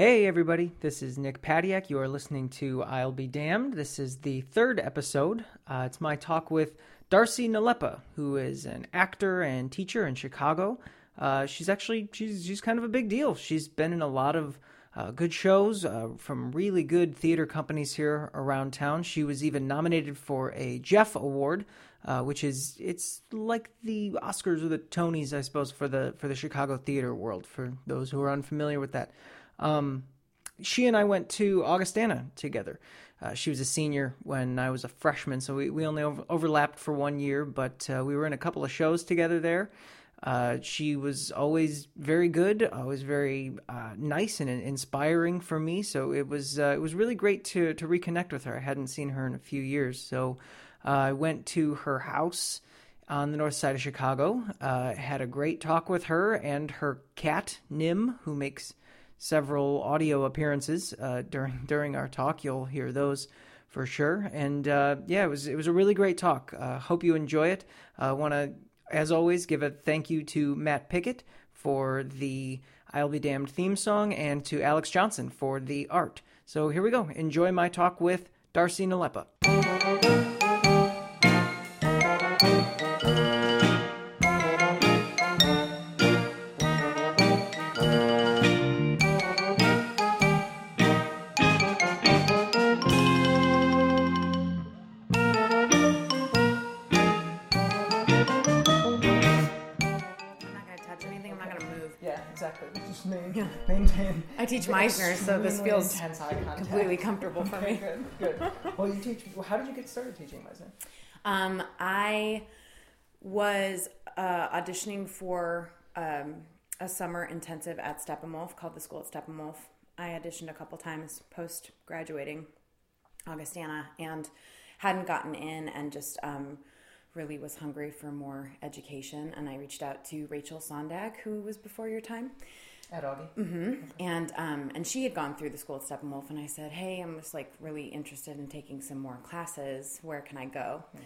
Hey, everybody, this is Nick Padiak. You are listening to I'll Be Damned. This is the third episode. Uh, it's my talk with Darcy Nalepa, who is an actor and teacher in Chicago. Uh, she's actually she's she's kind of a big deal. She's been in a lot of uh, good shows uh, from really good theater companies here around town. She was even nominated for a Jeff Award, uh, which is it's like the Oscars or the Tonys, I suppose, for the for the Chicago theater world. For those who are unfamiliar with that, um, she and I went to Augustana together. Uh, she was a senior when I was a freshman, so we, we only over- overlapped for one year, but uh, we were in a couple of shows together there. Uh, she was always very good, always very uh, nice and inspiring for me. So it was uh, it was really great to to reconnect with her. I hadn't seen her in a few years, so uh, I went to her house on the north side of Chicago. Had a great talk with her and her cat Nim, who makes several audio appearances uh, during during our talk. You'll hear those for sure. And uh, yeah, it was it was a really great talk. Uh, hope you enjoy it. Uh, I want to as always, give a thank you to Matt Pickett for the I'll Be Damned theme song and to Alex Johnson for the art. So here we go. Enjoy my talk with Darcy Nalepa. Teach Meisner, so this feels completely comfortable for me. Good, good. Well, you teach. How did you get started teaching Meisner? Um, I was uh, auditioning for um, a summer intensive at Steppenwolf called the School at Steppenwolf. I auditioned a couple times post graduating Augustana and hadn't gotten in and just um, really was hungry for more education. And I reached out to Rachel Sondag, who was before your time. At Augie. Mm-hmm. Okay. And um, and she had gone through the school at Steppenwolf, and I said, "Hey, I'm just like really interested in taking some more classes. Where can I go?" Mm-hmm.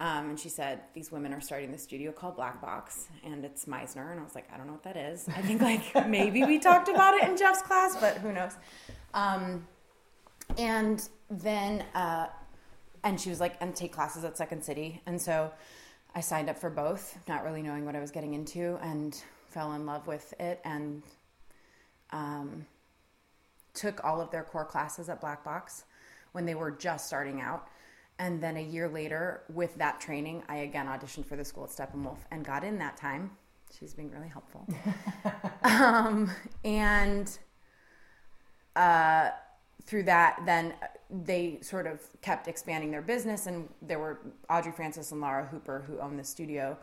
Um, and she said, "These women are starting the studio called Black Box, and it's Meisner." And I was like, "I don't know what that is. I think like maybe we talked about it in Jeff's class, but who knows?" Um, and then, uh, and she was like, "And take classes at Second City." And so, I signed up for both, not really knowing what I was getting into, and fell in love with it and um, took all of their core classes at Black Box when they were just starting out. And then a year later, with that training, I again auditioned for the school at Steppenwolf and got in that time. She's being really helpful. um, and uh, through that, then they sort of kept expanding their business. And there were Audrey Francis and Laura Hooper who owned the studio.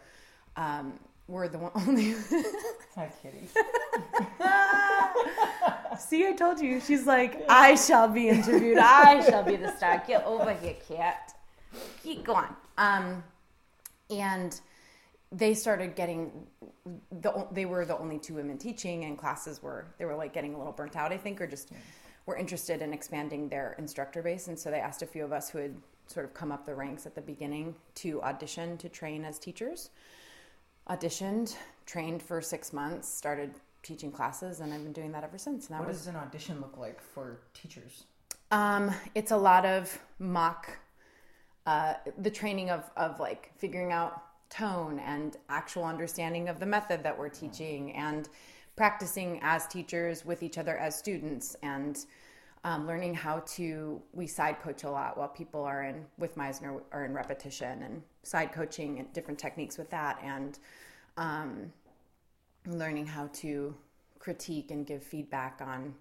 Um, were the one, only. Hi, Kitty. See, I told you. She's like, I shall be interviewed. I shall be the star. Get over here, cat. Keep going. Um, and they started getting the they were the only two women teaching, and classes were they were like getting a little burnt out, I think, or just were interested in expanding their instructor base, and so they asked a few of us who had sort of come up the ranks at the beginning to audition to train as teachers. Auditioned, trained for six months, started teaching classes, and I've been doing that ever since. And that what was, does an audition look like for teachers? Um, it's a lot of mock, uh, the training of of like figuring out tone and actual understanding of the method that we're teaching, and practicing as teachers with each other as students, and um, learning how to we side coach a lot while people are in with Meisner are in repetition and side coaching and different techniques with that, and um, learning how to critique and give feedback on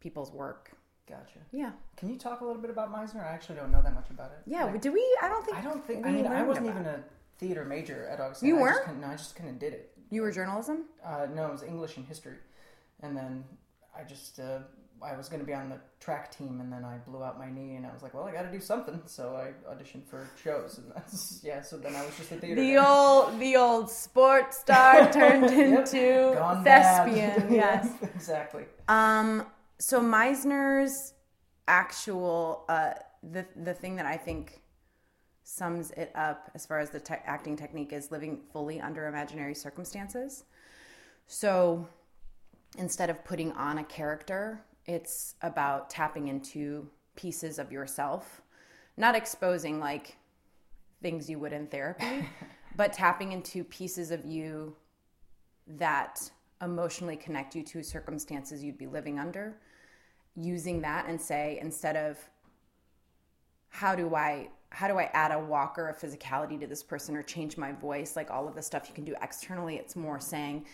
people's work. Gotcha. Yeah. Can you talk a little bit about Meisner? I actually don't know that much about it. Yeah. Like, do we? I don't think. I don't think. I mean, I wasn't even a theater major at Augustana. You were? not no, I just kind of did it. You were journalism? Uh, no, it was English and history, and then I just uh, I was going to be on the track team, and then I blew out my knee, and I was like, well, I got to do something. So I auditioned for shows, and that's yeah. So then I was just a theater. The guy. old, the old sports star turned into Gone thespian. yes, exactly. Um. So Meisner's actual uh, the the thing that I think sums it up as far as the te- acting technique is living fully under imaginary circumstances. So instead of putting on a character it's about tapping into pieces of yourself, not exposing like things you would in therapy, but tapping into pieces of you that emotionally connect you to circumstances you'd be living under. Using that and say, instead of how do I how do I add a walk or a physicality to this person or change my voice? Like all of the stuff you can do externally, it's more saying,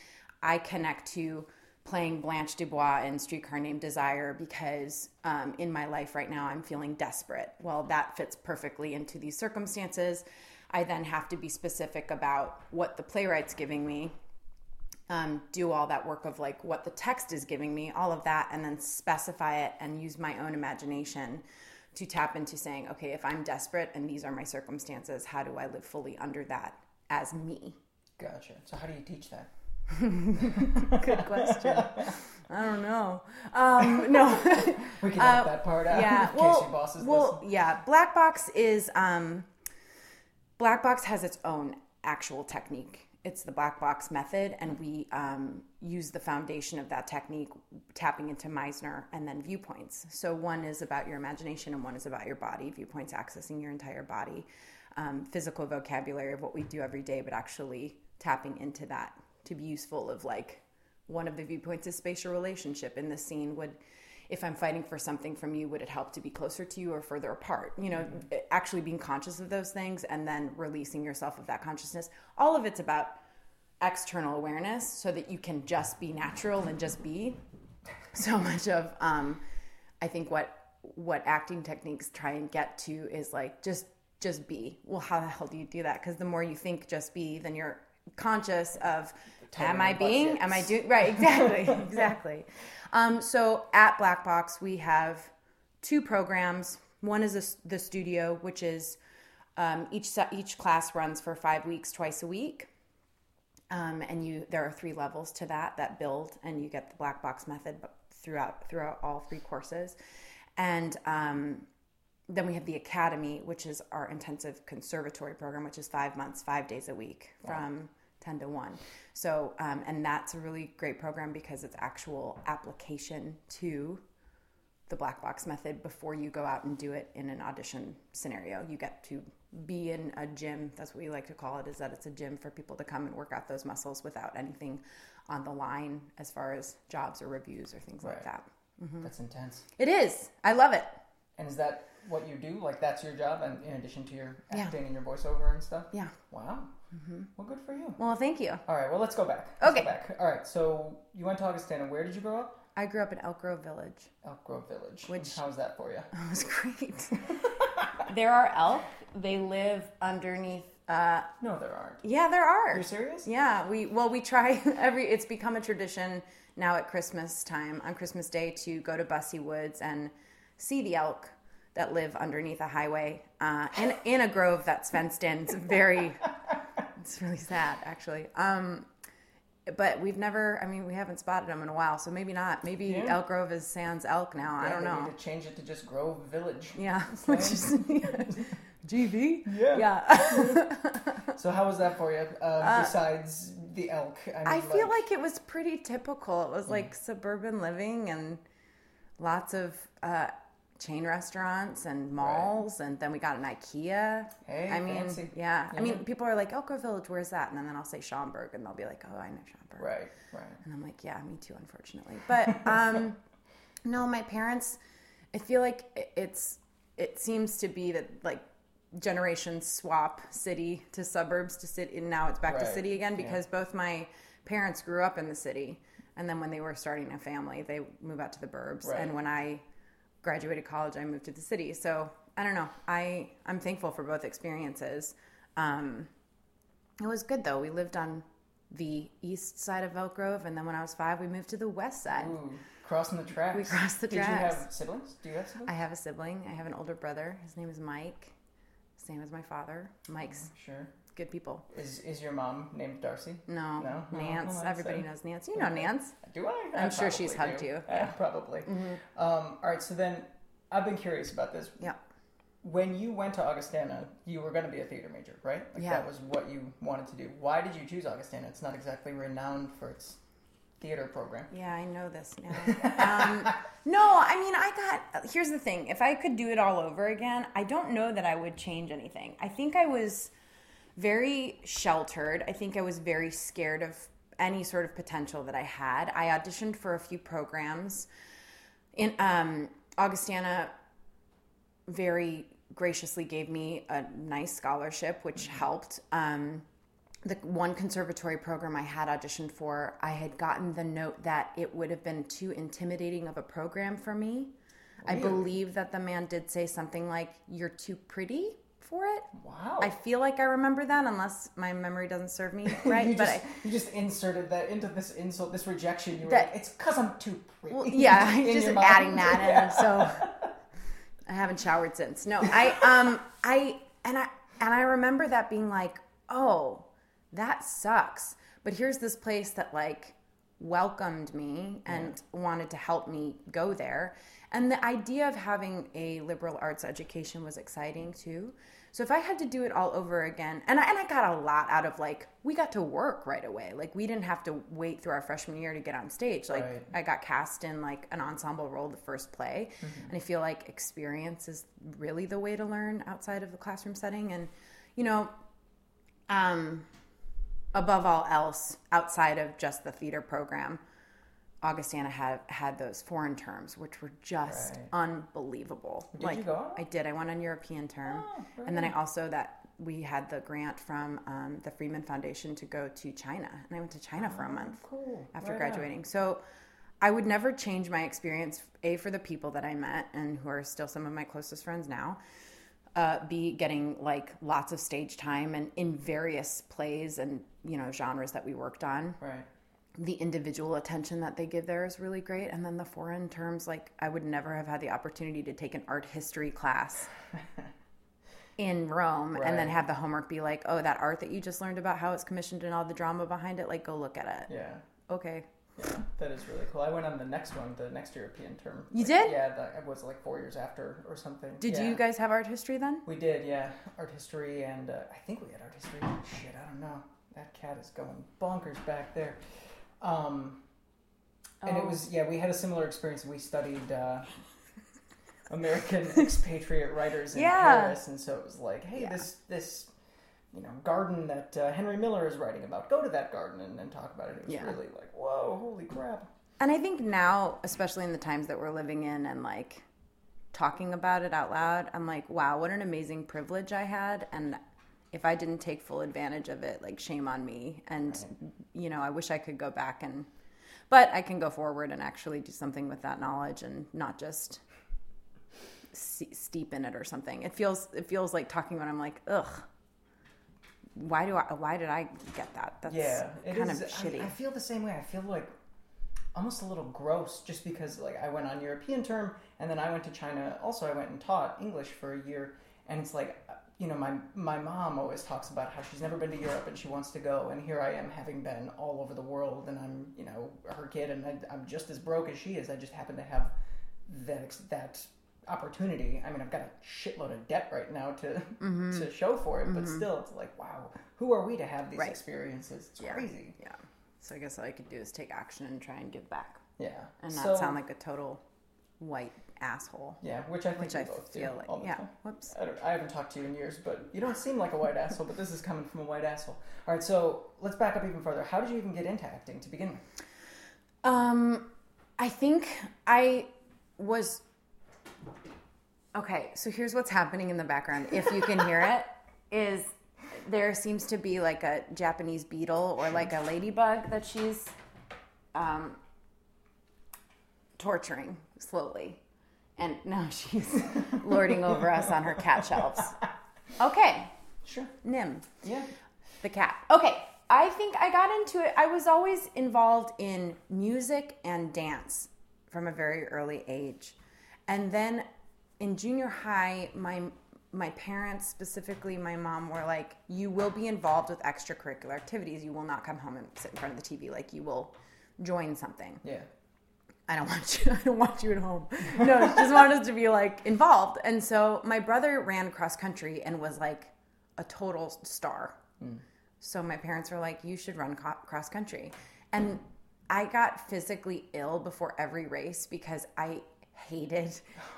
I connect to playing Blanche Dubois in Streetcar Named Desire because um, in my life right now I'm feeling desperate. Well, that fits perfectly into these circumstances. I then have to be specific about what the playwright's giving me, um, do all that work of like what the text is giving me, all of that, and then specify it and use my own imagination to tap into saying, okay, if I'm desperate and these are my circumstances, how do I live fully under that as me? Gotcha. So how do you teach that? Good question. I don't know. Um, no, we can uh, that part out. Yeah. well, well, listen. yeah. Black box is um, black box has its own actual technique it's the black box method, and we um, use the foundation of that technique, tapping into Meisner and then viewpoints. So one is about your imagination, and one is about your body. Viewpoints accessing your entire body, um, physical vocabulary of what we do every day, but actually tapping into that to be useful. Of like one of the viewpoints is spatial relationship. In the scene, would if I'm fighting for something from you, would it help to be closer to you or further apart? You know, mm-hmm. actually being conscious of those things and then releasing yourself of that consciousness. All of it's about external awareness so that you can just be natural and just be. So much of, um, I think what what acting techniques try and get to is like just just be. Well, how the hell do you do that? Because the more you think just be, then you're conscious of am I being? Am I doing right? Exactly, exactly. Um, so at Black Box, we have two programs. One is a, the studio, which is um, each each class runs for five weeks, twice a week, um, and you there are three levels to that that build, and you get the black box method throughout throughout all three courses, and um, then we have the academy, which is our intensive conservatory program, which is five months, five days a week wow. from 10 to 1. So, um, and that's a really great program because it's actual application to the black box method before you go out and do it in an audition scenario. You get to be in a gym. That's what we like to call it, is that it's a gym for people to come and work out those muscles without anything on the line as far as jobs or reviews or things right. like that. Mm-hmm. That's intense. It is. I love it. And is that what you do? Like that's your job, and in addition to your acting yeah. and your voiceover and stuff. Yeah. Wow. Mm-hmm. Well, good for you. Well, thank you. All right. Well, let's go back. Let's okay. Go back. All right. So you went to Augustana. Where did you grow up? I grew up in Elk Grove Village. Elk Grove Village. Which how's that for you? It was great. there are elk. They live underneath. Uh, no, there aren't. Yeah, there are. You're serious? Yeah. We well, we try every. It's become a tradition now at Christmas time on Christmas Day to go to Busse Woods and see the elk that live underneath a highway uh, in in a grove that's fenced in. It's very, it's really sad actually. Um, but we've never. I mean, we haven't spotted them in a while, so maybe not. Maybe yeah. Elk Grove is Sans Elk now. Yeah, I don't know. Need to change it to just Grove Village. Yeah, which is GV. Yeah. Yeah. so how was that for you? Uh, uh, besides the elk, I, mean, I feel like... like... it was pretty typical. It was mm. like suburban living and lots of. Uh, chain restaurants and malls, right. and then we got an IKEA. Hey, I mean, fancy. yeah. I mean, people are like, Elko Village, where's that? And then I'll say Schaumburg, and they'll be like, oh, I know Schaumburg. Right, right. And I'm like, yeah, me too, unfortunately. But um, no, my parents, I feel like it's, it seems to be that like generations swap city to suburbs to city, and now it's back right. to city again because yeah. both my parents grew up in the city. And then when they were starting a family, they move out to the burbs. Right. And when I graduated college, I moved to the city. So I don't know. I I'm thankful for both experiences. Um, it was good though. We lived on the east side of Elk Grove, and then when I was five, we moved to the west side. Ooh, crossing the tracks. We crossed the Did tracks. Did you have siblings? Do you have siblings? I have a sibling. I have an older brother. His name is Mike. Same as my father. Mike's oh, sure good people. Is is your mom named Darcy? No, no, Nance. Everybody knows Nance. You know Nance. Do I? I am sure she's do. hugged you. Yeah, probably. Mm-hmm. Um, all right. So then, I've been curious about this. Yeah. When you went to Augustana, you were going to be a theater major, right? Like yeah. That was what you wanted to do. Why did you choose Augustana? It's not exactly renowned for its theater program. Yeah, I know this now. um, no, I mean, I got. Here's the thing: if I could do it all over again, I don't know that I would change anything. I think I was very sheltered. I think I was very scared of any sort of potential that I had. I auditioned for a few programs. In um, Augustana, very graciously gave me a nice scholarship, which helped. Um, the one conservatory program I had auditioned for, I had gotten the note that it would have been too intimidating of a program for me. I believe that the man did say something like, You're too pretty for it. Wow. I feel like I remember that, unless my memory doesn't serve me right. you, but just, I, you just inserted that into this insult, this rejection. You were That- like, it's because I'm too pretty. well, yeah, just adding that, Yeah. and so I haven't showered since. No, I um I and I and I remember that being like, oh, that sucks. But here's this place that like welcomed me and wanted to help me go there. And the idea of having a liberal arts education was exciting too. So if I had to do it all over again, and I, and I got a lot out of like we got to work right away. Like we didn't have to wait through our freshman year to get on stage. Like Right. I got cast in like an ensemble role the first play, and I feel like experience is really the way to learn outside of the classroom setting. And you know, um, above all else, outside of just the theater program, Augustana had had those foreign terms, which were just Right. unbelievable. Did you go I did. I went on European term, Oh, and then I also that we had the grant from um, the Freeman Foundation to go to China, and I went to China for a month Oh, cool. after Right on. graduating. So I would never change my experience. A for the people that I met and who are still some of my closest friends now. Uh, B getting like lots of stage time and in various plays and you know genres that we worked on. Right. The individual attention that they give there is really great. And then the foreign terms, like I would never have had the opportunity to take an art history class in Rome and then have the homework be like, oh, that art that you just learned about how it's commissioned and all the drama behind it, like go look at it. Yeah. Okay. Yeah, that is really cool. I went on the next one, the next European term. You Like, did? Yeah, that was like four years after or something. Did Yeah. you guys have art history then? We did, yeah. Art history, and uh, I think we had art history. Shit, I don't know. That cat is going bonkers back there. Um, and it Oh. was, yeah, we had a similar experience. We studied uh, American expatriate writers in Yeah. Paris, and so it was like, hey, Yeah. this this you know garden that uh, Henry Miller is writing about. Go to that garden and, and talk about it. It was Yeah. really like, whoa, holy crap. And I think now, especially in the times that we're living in and like talking about it out loud, I'm like, wow, what an amazing privilege I had. And if I didn't take full advantage of it, like shame on me. And, you know, I wish I could go back and, but I can go forward and actually do something with that knowledge and not just steep in it or something. It feels, it feels like talking when I'm like, ugh. Why do I? Why did I get that? That's yeah, it kind is- of shitty. I, feel the same way. I feel like almost a little gross just because like I went on European term and then I went to China. Also, I went and taught English for a year, and it's like you know my my mom always talks about how she's never been to Europe and she wants to go, and here I am having been all over the world, and I'm you know her kid, and I, I'm just as broke as she is. I just happen to have that that opportunity. I mean, I've got a shitload of debt right now to Mm-hmm. to show for it, but still, it's like, wow, who are we to have these Right. experiences? It's Yeah. crazy. Yeah. So I guess all I could do is take action and try and give back, Yeah, and not So- sound like a total white asshole. yeah, which I think Which we I both feel do like, all the yeah. time. Whoops. I, don't, I haven't talked to you in years, but you don't seem like a white asshole. But this is coming from a white asshole. All right, so let's back up even further. How did you even get into acting to begin with? Um, I think I was. Okay, so here's what's happening in the background. If you can hear it, is there seems to be like a Japanese beetle or like a ladybug that she's um, torturing slowly, and now she's lording over us on her cat shelves. Okay, Sure. Nim Yeah. the cat. Okay, I think I got into it. I was always involved in music and dance from a very early age. And then in junior high, my my parents, specifically my mom, were like, "You will be involved with extracurricular activities. You will not come home and sit in front of the TV. Like you will join something." Yeah. I don't want you. I don't want you at home. No, she just wanted us to be like involved. And so my brother ran cross country and was like a total star. Hmm. So my parents were like, "You should run co- cross country," and I got physically ill before every race because I hated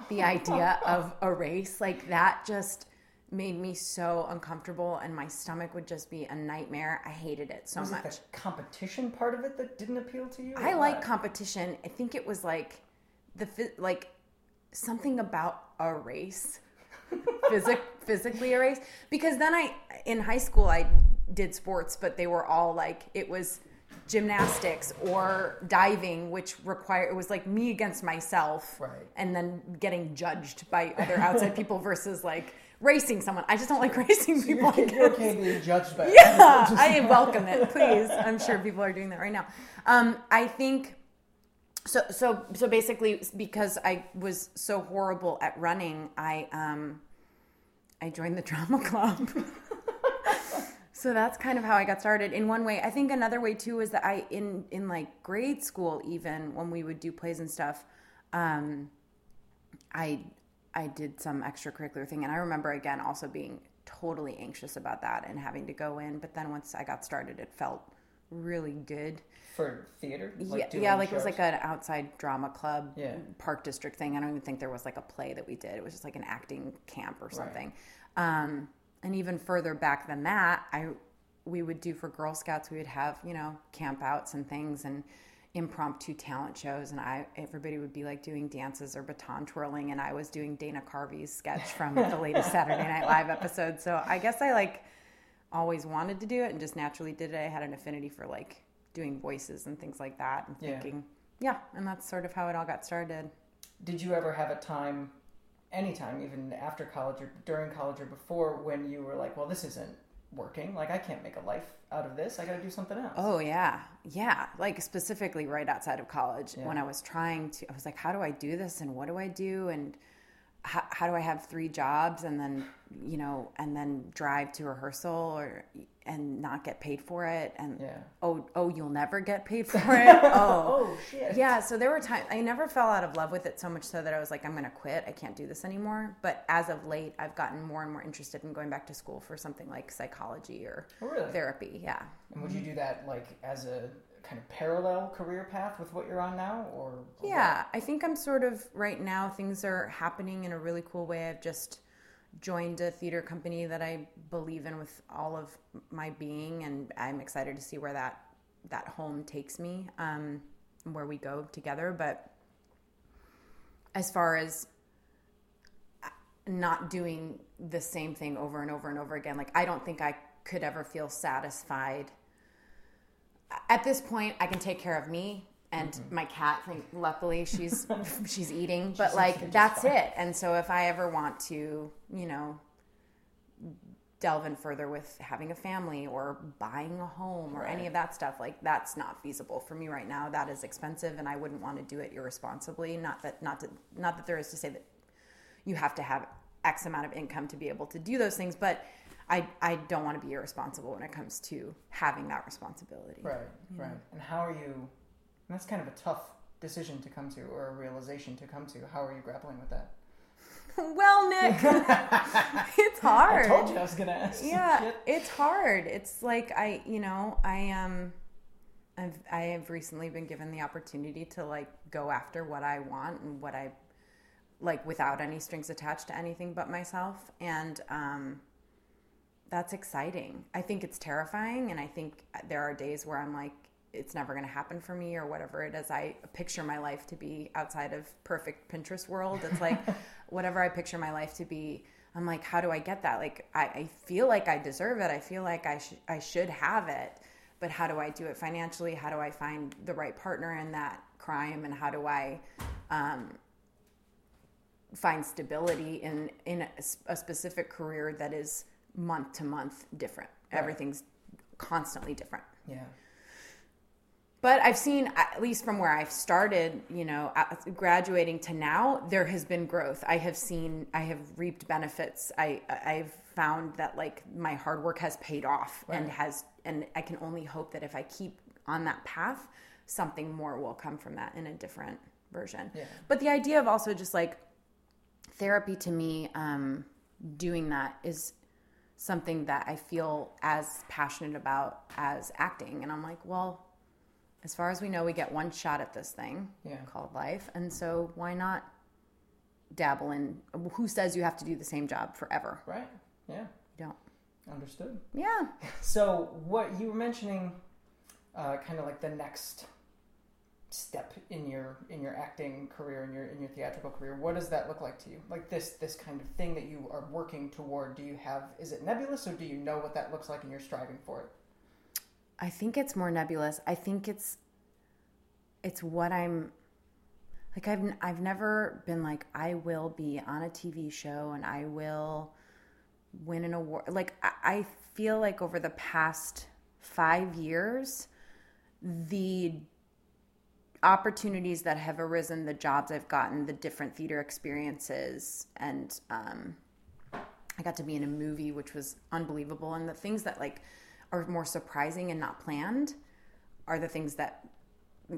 the idea of a race. Like that just made me so uncomfortable and my stomach would just be a nightmare. I hated it so Was much. it the competition part of it that didn't appeal to you? I like what? competition. I think it was like the like something about a race, Physic- physically a race. Because then I in high school I did sports, but they were all like it was gymnastics or diving, which required it was like me against myself, Right. And then getting judged by other outside people versus like racing someone. I just don't like racing people. I You're, you're okay being judged by Yeah, I welcome it. Please, I'm sure people are doing that right now. Um, I think so. So so basically, because I was so horrible at running, I um, I joined the drama club. so that's kind of how I got started. In one way, I think another way too is that I in in like grade school, even when we would do plays and stuff, um, I I did some extracurricular thing, and I remember again also being totally anxious about that and having to go in. But then once I got started, it felt really good. for theater. yeah, doing yeah, like it was like an outside drama club, Yeah. park district thing. I don't even think there was like a play that we did. It was just like an acting camp or something. Um, and even further back than that, I we would do for Girl Scouts. We would have you know camp outs and things and impromptu talent shows, and I everybody would be like doing dances or baton twirling, and I was doing Dana Carvey's sketch from the latest Saturday Night Live episode. So I guess I like always wanted to do it and just naturally did it. I had an affinity for like doing voices and things like that and Yeah. thinking, yeah, and that's sort of how it all got started. Did you ever have a time, anytime, even after college or during college or before, when you were like, well, this isn't working. Like, I can't make a life out of this. I got to do something else. Oh yeah, yeah. Like specifically right outside of college, Yeah. when I was trying to, I was like, how do I do this, and what do I do, and how, how do I have three jobs, and then you know, and then drive to rehearsal, or and not get paid for it, and Yeah. oh oh, you'll never get paid for it. oh. Oh, shit. Yeah, so there were times I never fell out of love with it so much so that I was like, I'm to quit. I can't do this anymore. But as of late, I've gotten more and more interested in going back to school for something like psychology or Oh, really? therapy. Yeah. And would you do that, like, as a kind of parallel career path with what you're on now? Or, or Yeah, I think I'm sort of right now, things are happening in a really cool way. I've just joined a theater company that I believe in with all of my being, and I'm excited to see where that that home takes me, um, where we go together. But as far as uh, not doing the same thing over and over and over again, like I don't think I could ever feel satisfied at this point I can take care of me and Mm-hmm. my cat think luckily she's she's eating but be like that's fine. it and so if I ever want to you know delve in further with having a family or buying a home or any of that stuff like that's not feasible for me right now that is expensive and I wouldn't want to do it irresponsibly not that not to not that there is to say that you have to have X amount of income to be able to do those things, but I, I don't want to be irresponsible when it comes to having that responsibility. Right, right. And how are you? And that's kind of a tough decision to come to, or a realization to come to. How are you grappling with that? Well, Nick, it's hard. I told you I was gonna ask. Yeah, it's hard. It's like I, you know, I um, I've I have recently been given the opportunity to like go after what I want and what I like without any strings attached to anything but myself, and um, that's exciting. I think it's terrifying, and I think there are days where I'm like, it's never going to happen for me, or whatever it is. I picture my life to be outside of perfect Pinterest world. It's like whatever I picture my life to be. I'm like, how do I get that? Like, I, I feel like I deserve it. I feel like I should I should have it, but how do I do it financially? How do I find the right partner in that crime? And how do I um, find stability in in a, a specific career that is month to month different. Everything's constantly different. Yeah. But I've seen, at least from where I've started, you know, graduating to now, there has been growth. I have seen, I have reaped benefits. I, I've found that like my hard work has paid off and has, and I can only hope that if I keep on that path, something more will come from that in a different version. Yeah. But the idea of also just like therapy to me, um, doing that is something that I feel as passionate about as acting. And I'm like, well, as far as we know, we get one shot at this thing Yeah. called life. And so why not dabble in who says you have to do the same job forever? Right. Yeah. You don't. Understood. Yeah. So what you were mentioning, uh, kind of like the next step in your in your acting career in your in your theatrical career. What does that look like to you? Like this this kind of thing that you are working toward. Do you have? Is it nebulous, or do you know what that looks like and you're striving for it? I think it's more nebulous. I think it's it's what I'm like I've I've never been like I will be on a TV show and I will win an award. Like I, I feel like over the past 5 years the opportunities that have arisen, the jobs I've gotten, the different theater experiences and um I got to be in a movie which was unbelievable and the things that like are more surprising and not planned are the things that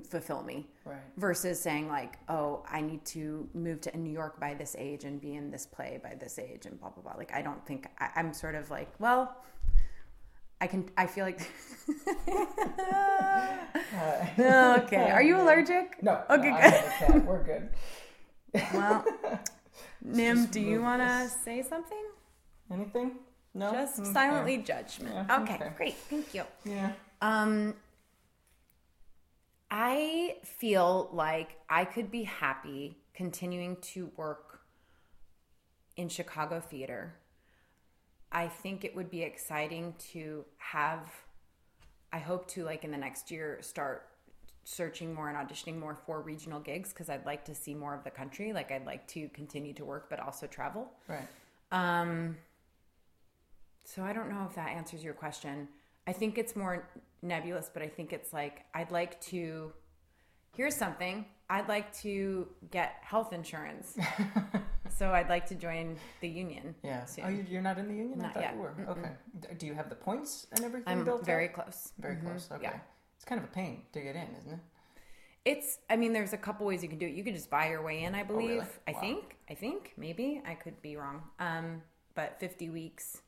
fulfill me Right. versus saying like oh i need to move to new york by this age and be in this play by this age and blah blah blah like i don't think I, i'm sort of like well i can i feel like okay are you allergic No. Okay, no, good. have a cat. We're good. well nim do you want to say something Anything? No. just Okay. silently judgment Yeah, okay, okay. great thank you Yeah. Um, I feel like I could be happy continuing to work in Chicago theater. I think it would be exciting to have, I hope to, like, in the next year, start searching more and auditioning more for regional gigs because I'd like to see more of the country. Like, I'd like to continue to work, but also travel. Right. Um, so I don't know if that answers your question. I think it's more nebulous, but I think it's like I'd like to. Here's something. I'd like to get health insurance. so I'd like to join the union. Yeah. soon. Oh, you- you're not in the union? I Not thought yet. you were. Okay. Do you have the points and everything I'm built very close. Very Mhm. close. Okay. Yeah. It's kind of a pain to get in, isn't it? It's. I mean, there's a couple ways you can do it. You could just buy your way in. I believe. really? I Wow. think. I think maybe I could be wrong. Um, but 50 weeks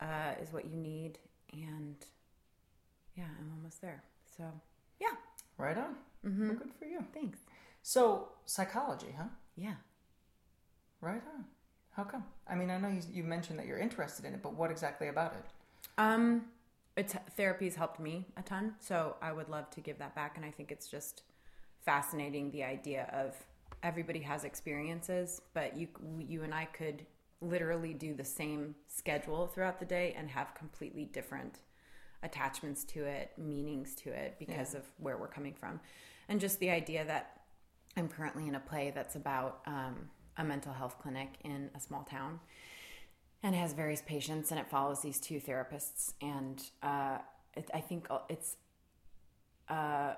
uh, is what you need, and yeah, I'm almost there. So yeah, Right on. Mm-hmm. Well, good for you. thanks. So, psychology, huh? Yeah. Right on. How come? I mean, I know you, you mentioned that you're interested in it, but what exactly about it? Um, it's therapy's helped me a ton, so I would love to give that back. And I think it's just fascinating the idea of everybody has experiences, but you you and I could literally do the same schedule throughout the day and have completely different attachments to it, meanings to it because of where we're coming from, and just the idea that I'm currently in a play that's about um, a mental health clinic in a small town and has various patients and it follows these two therapists and uh, it, i think it's uh,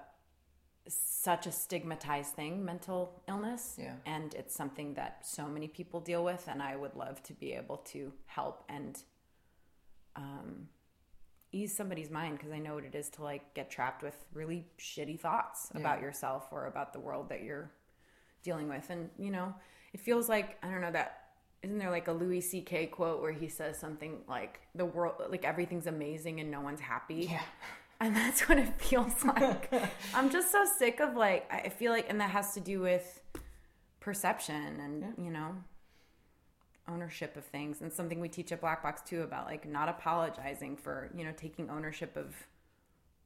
such a stigmatized thing mental illness Yeah. and it's something that so many people deal with and i would love to be able to help and um, ease somebody's mind because i know what it is to like get trapped with really shitty thoughts about yourself or about the world that you're dealing with and you know it feels like i don't know that isn't there like a louis ck quote where he says something like the world like everything's amazing and no one's happy Yeah. And that's what it feels like. I'm just so sick of like i feel like and that has to do with perception and you know ownership of things. And something we teach at black box too about like not apologizing for you know taking ownership of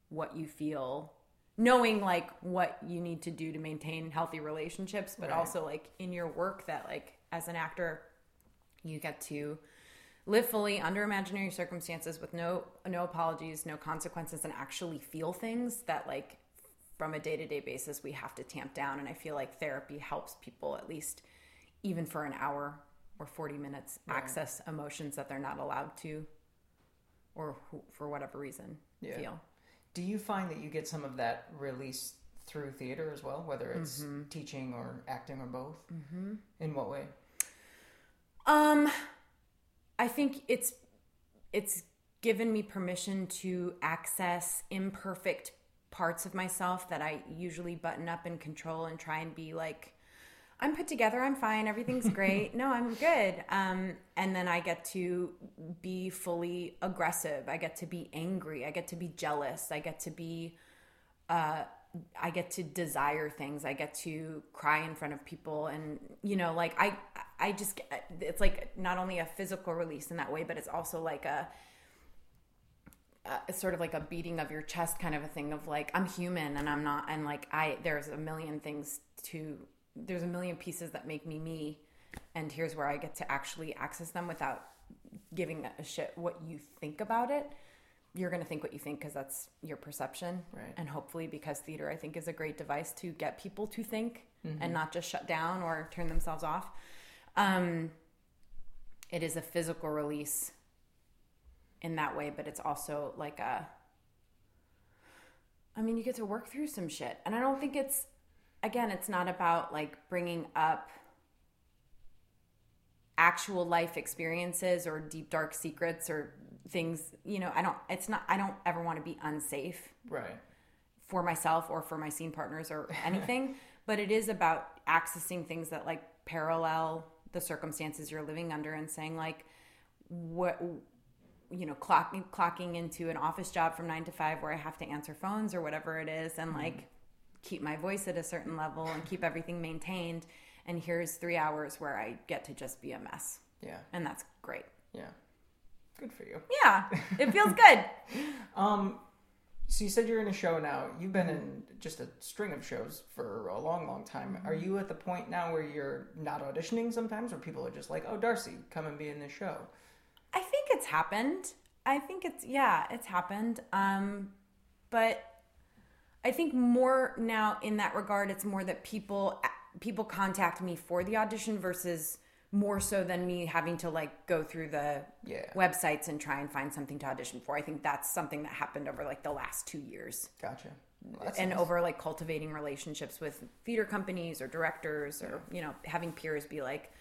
what you feel knowing like what you need to do to maintain healthy relationships but Right. also like in your work that like as an actor you get to live fully under imaginary circumstances with no no apologies no consequences and actually feel things that like from a day-to-day basis we have to tamp down and i feel like therapy helps people at least even for an hour or 40 minutes access emotions that they're not allowed to or who, for whatever reason Yeah. feel Do you find that you get some of that release through theater as well, whether it's Mm-hmm. teaching or acting or both? Mm-hmm. In what way? Um, I think it's it's given me permission to access imperfect parts of myself that I usually button up and control and try and be like, I'm put together, I'm fine, everything's great. no, I'm good. Um, and then I get to be fully aggressive. I get to be angry. I get to be jealous. I get to be uh, I get to desire things. I get to cry in front of people, and you know, like I, I just it's like not only a physical release in that way, but it's also like a, a sort of like a beating of your chest kind of a thing of like I'm human and I'm not, and like I there's a million things to there's a million pieces that make me me, and here's where I get to actually access them without giving a shit what you think about it you're going to think what you think because that's your perception. Right. And hopefully, because theater, I think, is a great device to get people to think mm-hmm. and not just shut down or turn themselves off. Um, it is a physical release in that way, but it's also like a. I mean, you get to work through some shit. And I don't think it's, again, it's not about like bringing up actual life experiences or deep dark secrets or things you know i don't it's not i don't ever want to be unsafe right for myself or for my scene partners or anything but it is about accessing things that like parallel the circumstances you're living under and saying like what you know clocking clocking into an office job from 9 to 5 where i have to answer phones or whatever it is and mm-hmm. like keep my voice at a certain level and keep everything maintained and here's 3 hours where i get to just be a mess yeah and that's great yeah Good for you. Yeah, it feels good. um, so you said you're in a show now. You've been in just a string of shows for a long, long time. Are you at the point now where you're not auditioning sometimes, where people are just like, "Oh, Darcy, come and be in this show"? I think it's happened. I think it's yeah, it's happened. Um, but I think more now in that regard, it's more that people people contact me for the audition versus more so than me having to like go through the yeah. websites and try and find something to audition for. I think that's something that happened over like the last two years. Gotcha. Well, and nice. over like cultivating relationships with theater companies or directors or yeah. you know having peers be like,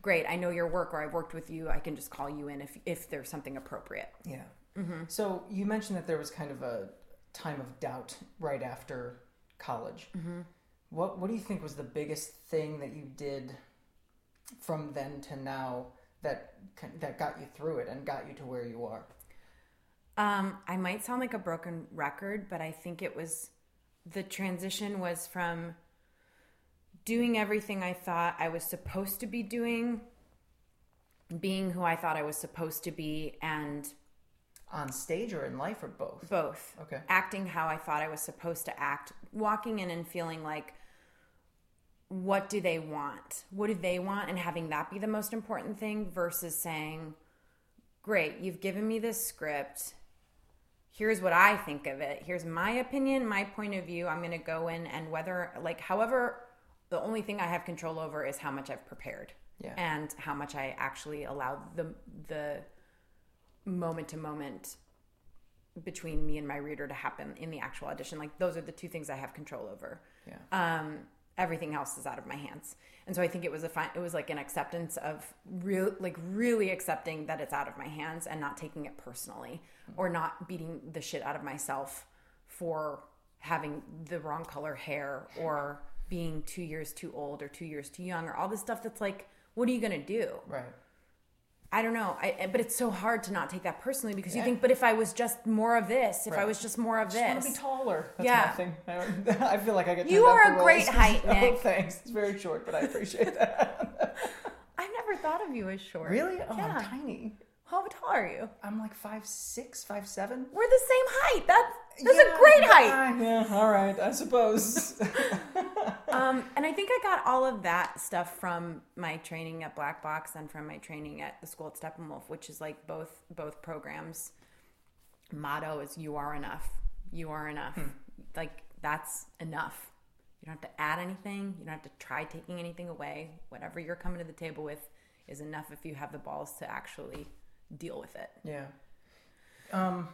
great, I know your work or I've worked with you. I can just call you in if if there's something appropriate. Yeah. Mm-hmm. So you mentioned that there was kind of a time of doubt right after college. Mm-hmm. What What do you think was the biggest thing that you did from then to now that that got you through it and got you to where you are? Um, I might sound like a broken record, but I think it was the transition was from doing everything I thought I was supposed to be doing, being who I thought I was supposed to be, and on stage or in life or both? Both. Okay. Acting how I thought I was supposed to act, walking in and feeling like what do they want? What do they want? And having that be the most important thing versus saying, great, you've given me this script. Here's what I think of it. Here's my opinion, my point of view. I'm going to go in and whether, like, however, the only thing I have control over is how much I've prepared. Yeah. And how much I actually allow the, the moment to moment between me and my reader to happen in the actual audition. Like, those are the two things I have control over. Yeah. Um, everything else is out of my hands. And so i think it was a it was like an acceptance of real like really accepting that it's out of my hands and not taking it personally or not beating the shit out of myself for having the wrong color hair or being two years too old or two years too young or all this stuff that's like what are you gonna do? Right I don't know. I, but it's so hard to not take that personally because yeah. you think, but if I was just more of this, if right. I was just more of this, I want to be taller. That's yeah. my thing. I feel like I get. You are a great height, oh, Nick. Oh, thanks. It's very short, but I appreciate that. I've never thought of you as short. Really? Oh, yeah. I'm tiny. How tall are you? I'm like five six, five seven. We're the same height. That's that's yeah, a great height. Yeah, all right, I suppose. um, and I think I got all of that stuff from my training at Black Box and from my training at the school at Steppenwolf, which is like both both programs. Motto is "You are enough. You are enough." Hmm. Like that's enough. You don't have to add anything. You don't have to try taking anything away. Whatever you're coming to the table with is enough if you have the balls to actually deal with it. Yeah. Um,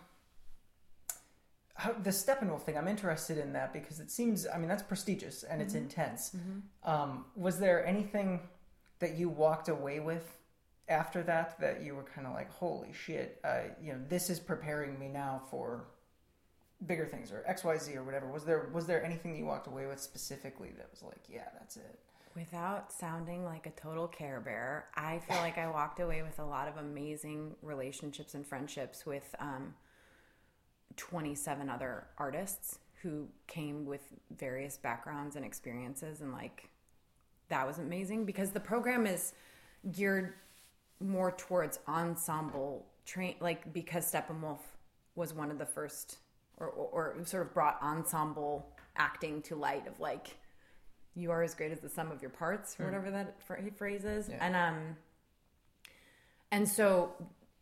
how, the Steppenwolf thing, I'm interested in that because it seems, I mean, that's prestigious and it's mm-hmm. intense. Mm-hmm. Um, was there anything that you walked away with after that that you were kind of like, holy shit, uh, you know, this is preparing me now for bigger things or X, Y, Z or whatever? Was there was there anything that you walked away with specifically that was like, yeah, that's it? Without sounding like a total care bear, I feel like I walked away with a lot of amazing relationships and friendships with um, 27 other artists who came with various backgrounds and experiences and like that was amazing because the program is geared more towards ensemble train like because Steppenwolf was one of the first or, or, or sort of brought ensemble acting to light of like you are as great as the sum of your parts or whatever that phrase is Yeah. and um and so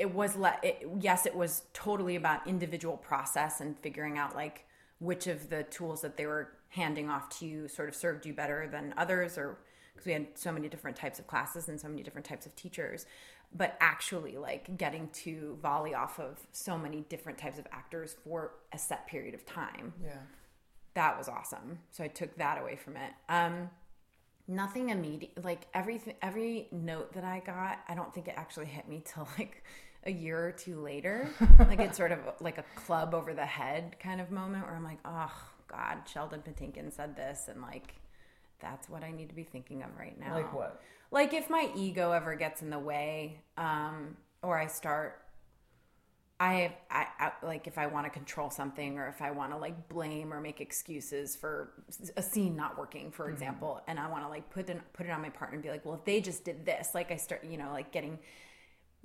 it was le- it, yes it was totally about individual process and figuring out like which of the tools that they were handing off to you sort of served you better than others or because we had so many different types of classes and so many different types of teachers but actually like getting to volley off of so many different types of actors for a set period of time Yeah. that was awesome. So I took that away from it. Um, nothing immediate, like everything, every note that I got, I don't think it actually hit me till like a year or two later. like it's sort of like a club over the head kind of moment where I'm like, oh God, Sheldon Patinkin said this, and like that's what I need to be thinking of right now. Like what? Like if my ego ever gets in the way, um, or I start I, I, I like if I want to control something or if I want to like blame or make excuses for a scene not working, for example, and I want to like put it put it on my partner and be like, well, if they just did this, like I start, you know, like getting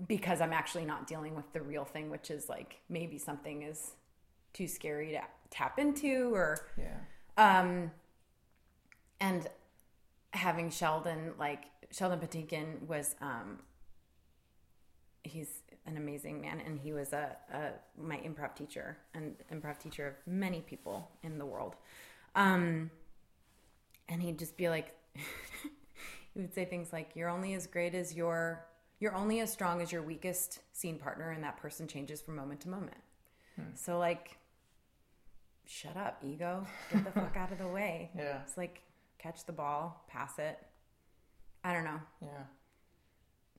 because I'm actually not dealing with the real thing, which is like maybe something is too scary to tap into or Yeah. um, and having Sheldon, like Sheldon Patinkin was, um, he's an amazing man, and he was a, a my improv teacher and improv teacher of many people in the world. Um, and he'd just be like, he would say things like, "You're only as great as your, you're only as strong as your weakest scene partner, and that person changes from moment to moment." So like shut up, ego. Get the fuck out of the way. Yeah. It's like catch the ball, pass it. I don't know. Yeah.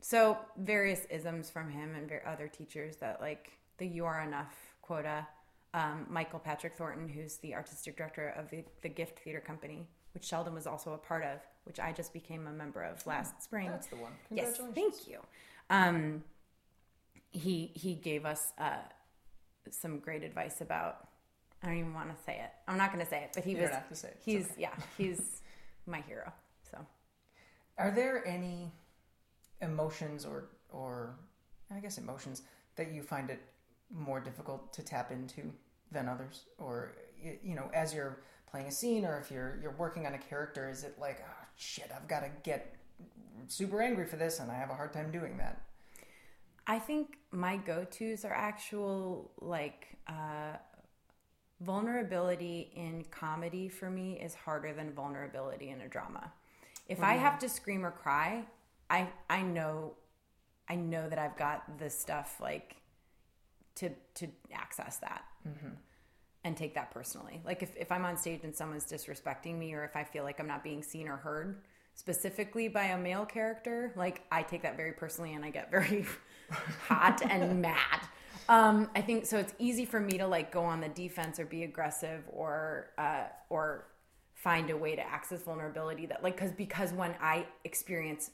So various isms from him and other teachers that like the "you are enough" quota. Um, Michael Patrick Thornton, who's the artistic director of the, the Gift Theater Company, which Sheldon was also a part of, which I just became a member of last spring. That's the one. Yes, thank you. Um, he he gave us uh, some great advice about. I don't even want to say it. I'm not going to say it, but he You was. don't have to say it. He's okay. yeah, he's my hero. So Are there any emotions or or I guess emotions that you find it more difficult to tap into than others, or you know, as you're playing a scene, or if you're you're working on a character, is it like, oh shit, I've got to get super angry for this, and I have a hard time doing that? I think my go tos are actual like uh, vulnerability in comedy for me is harder than vulnerability in a drama. If I have to scream or cry, I I know I know that I've got the stuff like to to access that and take that personally. Like if, if I'm on stage and someone's disrespecting me or if I feel like I'm not being seen or heard specifically by a male character, like I take that very personally and I get very hot and mad. Um, I think so. It's easy for me to like go on the defense or be aggressive or uh, or find a way to access vulnerability that like because because when I experience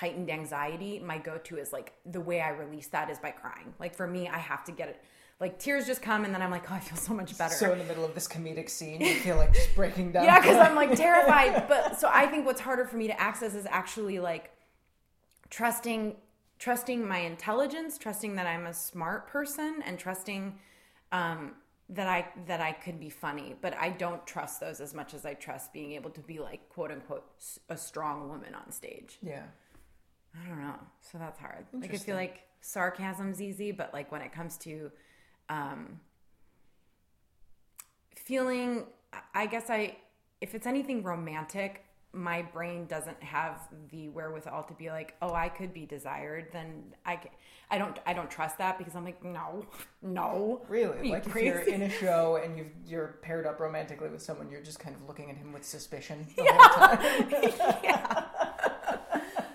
heightened anxiety, my go to is like the way I release that is by crying. Like for me, I have to get it. Like tears just come and then I'm like, oh, I feel so much better. So in the middle of this comedic scene, you feel like just breaking down. yeah, because I'm like terrified. But so I think what's harder for me to access is actually like trusting trusting my intelligence, trusting that I'm a smart person, and trusting um, that I that I could be funny. But I don't trust those as much as I trust being able to be like quote unquote a strong woman on stage. yeah. I don't know. So that's hard. Like I feel like sarcasm's easy, but like when it comes to um feeling I guess I if it's anything romantic, my brain doesn't have the wherewithal to be like, "Oh, I could be desired." Then I ca- I don't I don't trust that because I'm like, "No. No." Really, you like if you're in a show and you've, you're paired up romantically with someone, you're just kind of looking at him with suspicion the whole time. yeah.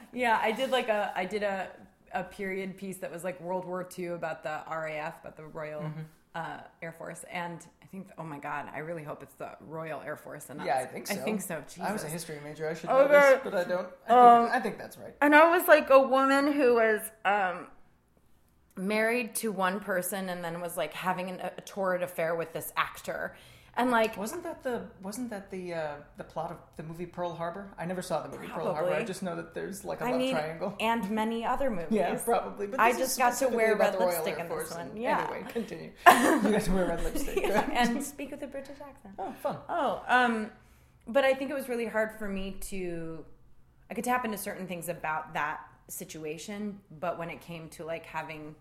yeah, I did like a I did a a period piece that was like World War II about the RAF, about the Royal Mm-hmm. uh, Air Force, and I think oh my god, I really hope it's the Royal Air Force and not Yeah, I think so. I think so. Jesus. I was a history major. I should Oh, know this, but I don't. I think, Um, I think that's right. and I was like a woman who was um, married to one person and then was like having an, a torrid affair with this actor. And like, Wasn't that the wasn't that the uh, the plot of the movie Pearl Harbor? I never saw the movie Pearl Harbor. I just know that there's like a I love mean, triangle. and many other movies. Yeah, probably. But I just got to wear red lipstick in this one. Yeah. Anyway, continue. you got to wear red lipstick. Yeah, and speak with a British accent. oh, fun. Oh, um, but I think it was really hard for me to. I could tap into certain things about that situation, but when it came to like having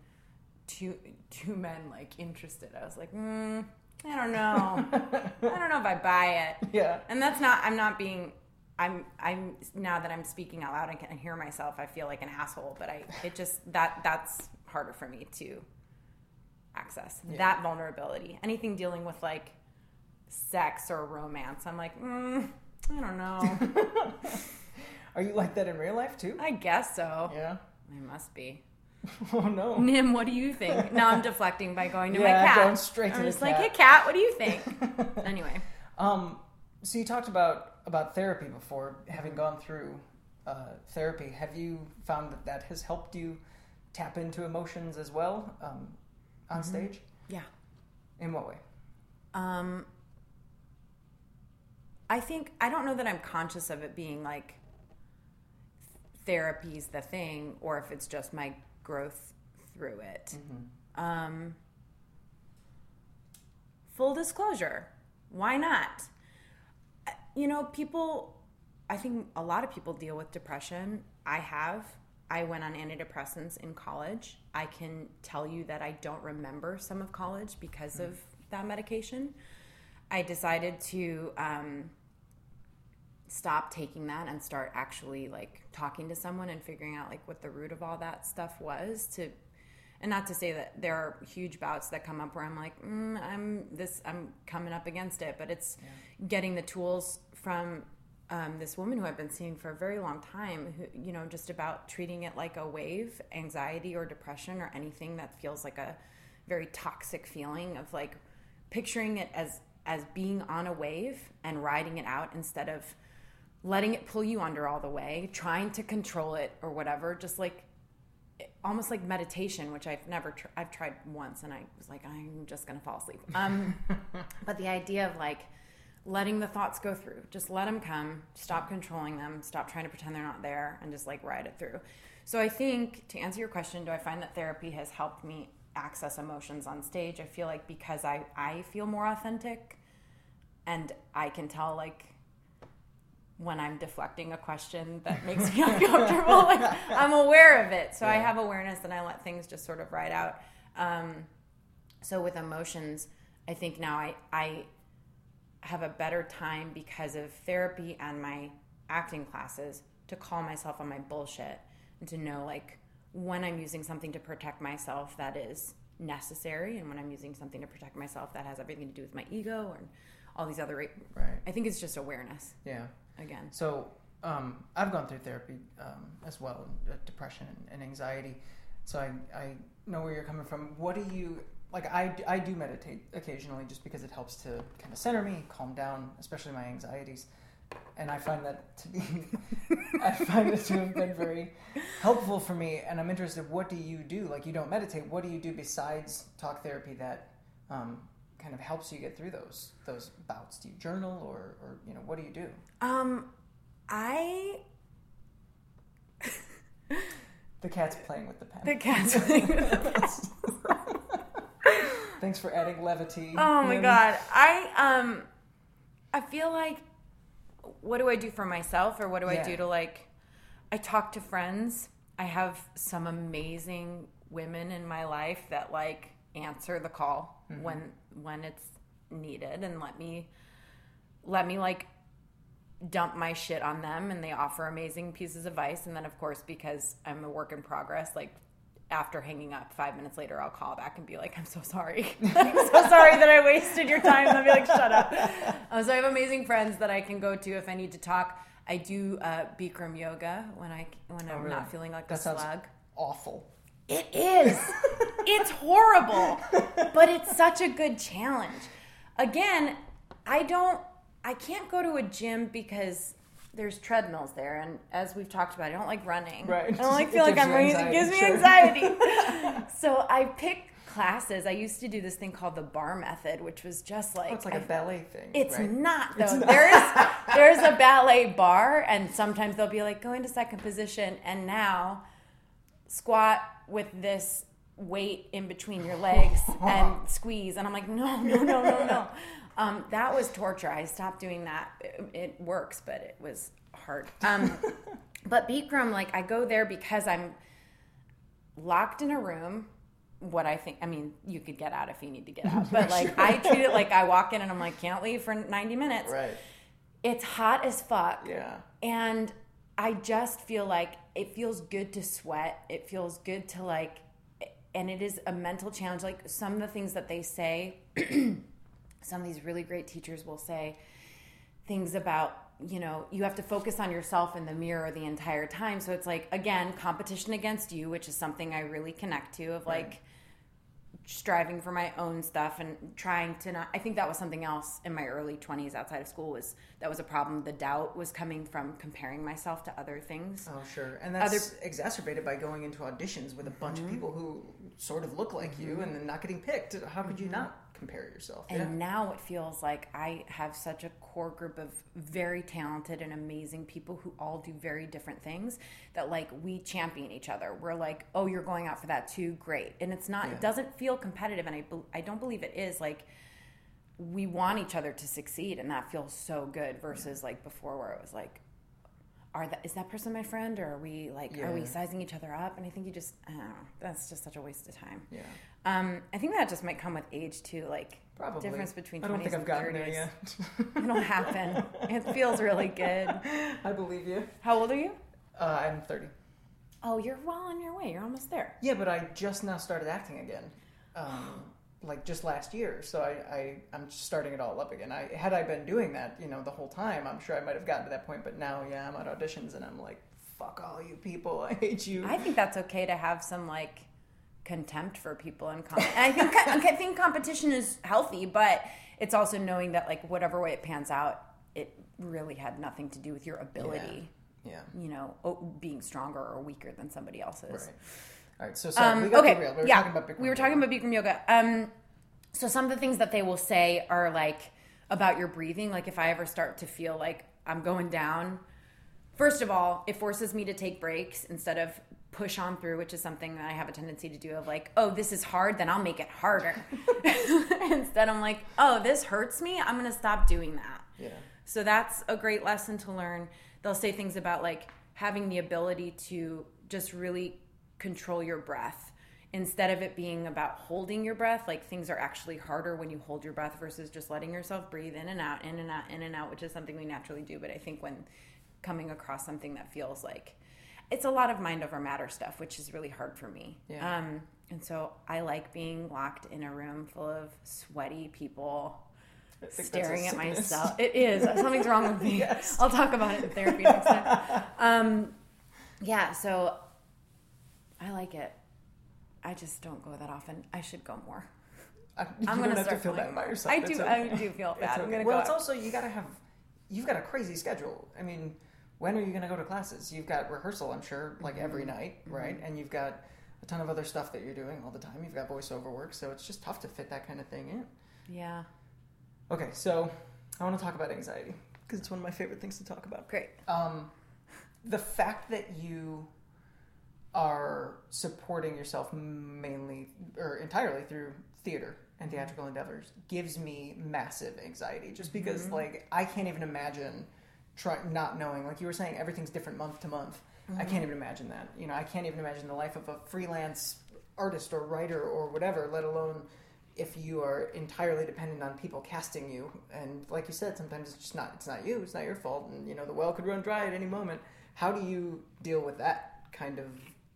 two two men like interested, I was like, mm, I don't know, I don't know if I buy it. Yeah. And that's not. I'm not being. I'm. I'm now that I'm speaking out loud and can hear myself. I feel like an asshole. But I. It just that that's harder for me to access Yeah. that vulnerability. Anything dealing with like sex or romance, I'm like, mm, I don't know. Are you like that in real life too? I guess so. Yeah. I must be. Oh no. Nim, what do you think? Now I'm deflecting by going to Yeah, my cat. going straight to I'm just like, hey cat, what do you think? anyway. Um, so you talked about about therapy before, having gone through uh, therapy. Have you found that that has helped you tap into emotions as well um, on stage? Yeah. In what way? Um, I think I don't know that I'm conscious of it being like therapy's the thing, or if it's just my growth through it. Um, full disclosure, why not? You know, people. I think a lot of people deal with depression. I have. I went on antidepressants in college. I can tell you that I don't remember some of college because of that medication. I decided to um, stop taking that and start actually like talking to someone and figuring out like what the root of all that stuff was to and not to say that there are huge bouts that come up where i'm like mm, i'm this i'm coming up against it but it's getting the tools from um, this woman who i've been seeing for a very long time who you know just about treating it like a wave anxiety or depression or anything that feels like a very toxic feeling of like picturing it as as being on a wave and riding it out instead of letting it pull you under all the way, trying to control it or whatever, just like almost like meditation, which I've never tr- I've tried once and I was like I'm just going to fall asleep. Um but the idea of like letting the thoughts go through, just let them come, stop controlling them, stop trying to pretend they're not there and just like ride it through. So I think to answer your question, do I find that therapy has helped me access emotions on stage? I feel like because I I feel more authentic and I can tell like when I'm deflecting a question that makes me uncomfortable, like I'm aware of it. So I have awareness and I let things just sort of ride out. Um, so with emotions, I think now I, I have a better time because of therapy and my acting classes to call myself on my bullshit and to know like when I'm using something to protect myself that is necessary and when I'm using something to protect myself that has everything to do with my ego and all these other Right. I think it's just awareness Yeah. Again. So um, I've gone through therapy um, as well, uh, depression and, anxiety. So I, I know where you're coming from. What do you like? I, I do meditate occasionally just because it helps to kind of center me, calm down, especially my anxieties. And I find that to be, I find it to have been very helpful for me. And I'm interested. What do you do? Like you don't meditate. What do you do besides talk therapy that um, kind of helps you get through those those bouts? Do you journal or, or you know what do you do? Um, I The cat's playing with the pen. the cat's playing with the pen. Thanks for adding levity. Oh my Nim. god. I um I feel like what do I do for myself or what do I do to like I talk to friends. I have some amazing women in my life that like answer the call Mm-hmm. when when it's needed and let me let me like dump my shit on them and they offer amazing pieces of advice and then of course because I'm a work in progress like after hanging up five minutes later I'll call back and be like I'm so sorry I'm so sorry that I wasted your time and I'll be like shut up uh, so I have amazing friends that I can go to if I need to talk I do uh, Bikram yoga when I when I'm Oh, really? not feeling like That a slug awful. It is. it's horrible, but it's such a good challenge. Again, I don't I can't go to a gym because there's treadmills there and as we've talked about, I don't like running. Right. I don't like feel like I'm running it gives me sure. anxiety. so I pick classes, I used to do this thing called the bar method, which was just like Oh, it's like a ballet thing. It's right? not though. It's not. There's there's a ballet bar, and sometimes they'll be like go into second position, and now squat with this weight in between your legs and squeeze, and I'm like no no no no no. Um, that was torture. I stopped doing that. It, it works, but it was hard. Um, but Bikram, like I go there because I'm locked in a room. What I think, I mean, you could get out if you need to get out, but like I treat it like I walk in and I'm like, can't leave for 90 minutes. Right. It's hot as fuck. Yeah. And I just feel like it feels good to sweat. It feels good to like, and it is a mental challenge. Like some of the things that they say, some of these really great teachers will say things about, you know, you have to focus on yourself in the mirror the entire time. So it's like, again, competition against you, which is something I really connect to of like, striving for my own stuff and trying to not i think that was something else in my early 20s outside of school was that was a problem the doubt was coming from comparing myself to other things Oh, sure. And that's exacerbated by going into auditions with a bunch Mm-hmm. of people who sort of look like you and then not getting picked. How could you not compare yourself? And now it feels like i have such a core group of very talented and amazing people who all do very different things that like we champion each other we're like oh you're going out for that too great and it's not Yeah. it doesn't feel competitive and i i don't believe it is like we want each other to succeed and that feels so good versus like before where it was like are that is that person my friend or are we like are we sizing each other up and i think you just I don't know, that's just such a waste of time Yeah. um i think that just might come with age too like Probably. difference between I don't 20s think I've and gotten 30s there yet. it'll happen it feels really good I believe you. how old are you Uh, I'm 30. oh you're well on your way you're almost there Yeah, but I just now started acting again. Um, like just last year. So I, I, I'm just starting it all up again. I Had I been doing that, you know, the whole time, I'm sure I might have gotten to that point. But now, yeah, I'm at auditions and I'm like, fuck all you people. I hate you. I think that's okay to have some like contempt for people and com- and I think I think competition is healthy, but it's also knowing that like whatever way it pans out, it really had nothing to do with your ability. yeah. You know, being stronger or weaker than somebody else's. Right. All right. So sorry, Um, we got okay, derailed. We were yeah, talking about Bikram we were yoga. talking about Bikram yoga. Um, so some of the things that they will say are like about your breathing. Like if I ever start to feel like I'm going down, first of all, it forces me to take breaks instead of push on through, which is something that I have a tendency to do. Of like, oh, this is hard, then I'll make it harder. instead, I'm like, oh, this hurts me. I'm gonna stop doing that. Yeah. So that's a great lesson to learn. They'll say things about like having the ability to just really control your breath instead of it being about holding your breath. Like things are actually harder when you hold your breath versus just letting yourself breathe in and out, in and out, in and out, which is something we naturally do. But I think when coming across something that feels like it's a lot of mind over matter stuff, which is really hard for me. Yeah. Um, and so I like being locked in a room full of sweaty people I think that's a staring at myself. It is. Something's wrong with me. Yes. I'll talk about it in therapy next time. Um, yeah, so I like it. I just don't go that often. I should go more. I, gonna have to start feel bad about more. yourself. I do. okay. I do feel bad. I'm okay. well, it's also you gotta have. You've got a crazy schedule. I mean, when are you gonna go to classes? You've got rehearsal, I'm sure, like every Mm-hmm. night, right? And you've got a ton of other stuff that you're doing all the time. You've got voiceover work, so it's just tough to fit that kind of thing in. yeah, Okay, so I want to talk about anxiety because it's one of my favorite things to talk about. great. Um, the fact that you are supporting yourself mainly or entirely through theater and theatrical endeavors gives me massive anxiety. Just because mm-hmm. like I can't even imagine try not knowing. Like you were saying everything's different month to month. I mm-hmm. can't even imagine that. You know, I can't even imagine the life of a freelance artist or writer or whatever, let alone if you are entirely dependent on people casting you. And like you said sometimes it's just not it's not you it's not your fault. And you know the well could run dry at any moment. How do you deal with that kind of